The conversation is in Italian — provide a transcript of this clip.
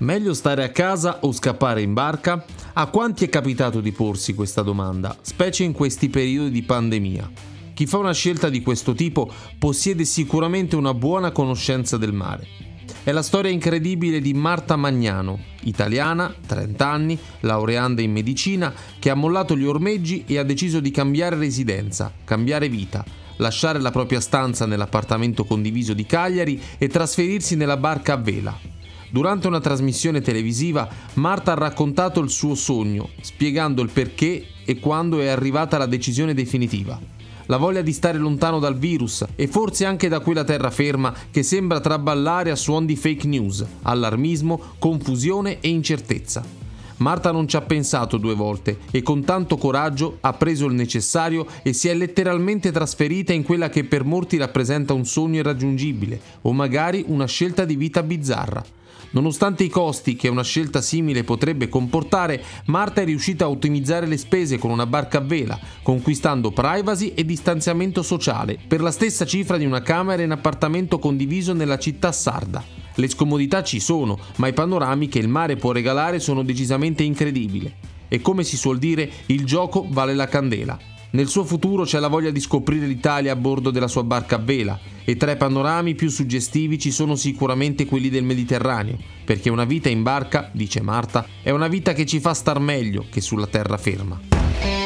Meglio stare a casa o scappare in barca? A quanti è capitato di porsi questa domanda, specie in questi periodi di pandemia? Chi fa una scelta di questo tipo possiede sicuramente una buona conoscenza del mare. È la storia incredibile di Marta Magnano, italiana, 30 anni, laureanda in medicina, che ha mollato gli ormeggi e ha deciso di cambiare residenza, cambiare vita, lasciare la propria stanza nell'appartamento condiviso di Cagliari e trasferirsi nella barca a vela. Durante una trasmissione televisiva, Marta ha raccontato il suo sogno, spiegando il perché e quando è arrivata la decisione definitiva. La voglia di stare lontano dal virus e forse anche da quella terraferma che sembra traballare a suon di fake news, allarmismo, confusione e incertezza. Marta non ci ha pensato due volte e con tanto coraggio ha preso il necessario e si è letteralmente trasferita in quella che per molti rappresenta un sogno irraggiungibile o magari una scelta di vita bizzarra. Nonostante i costi che una scelta simile potrebbe comportare, Marta è riuscita a ottimizzare le spese con una barca a vela, conquistando privacy e distanziamento sociale per la stessa cifra di una camera in appartamento condiviso nella città sarda. Le scomodità ci sono, ma i panorami che il mare può regalare sono decisamente incredibili. E come si suol dire, il gioco vale la candela. Nel suo futuro c'è la voglia di scoprire l'Italia a bordo della sua barca a vela e tra i panorami più suggestivi ci sono sicuramente quelli del Mediterraneo, perché una vita in barca, dice Marta, è una vita che ci fa star meglio che sulla terraferma.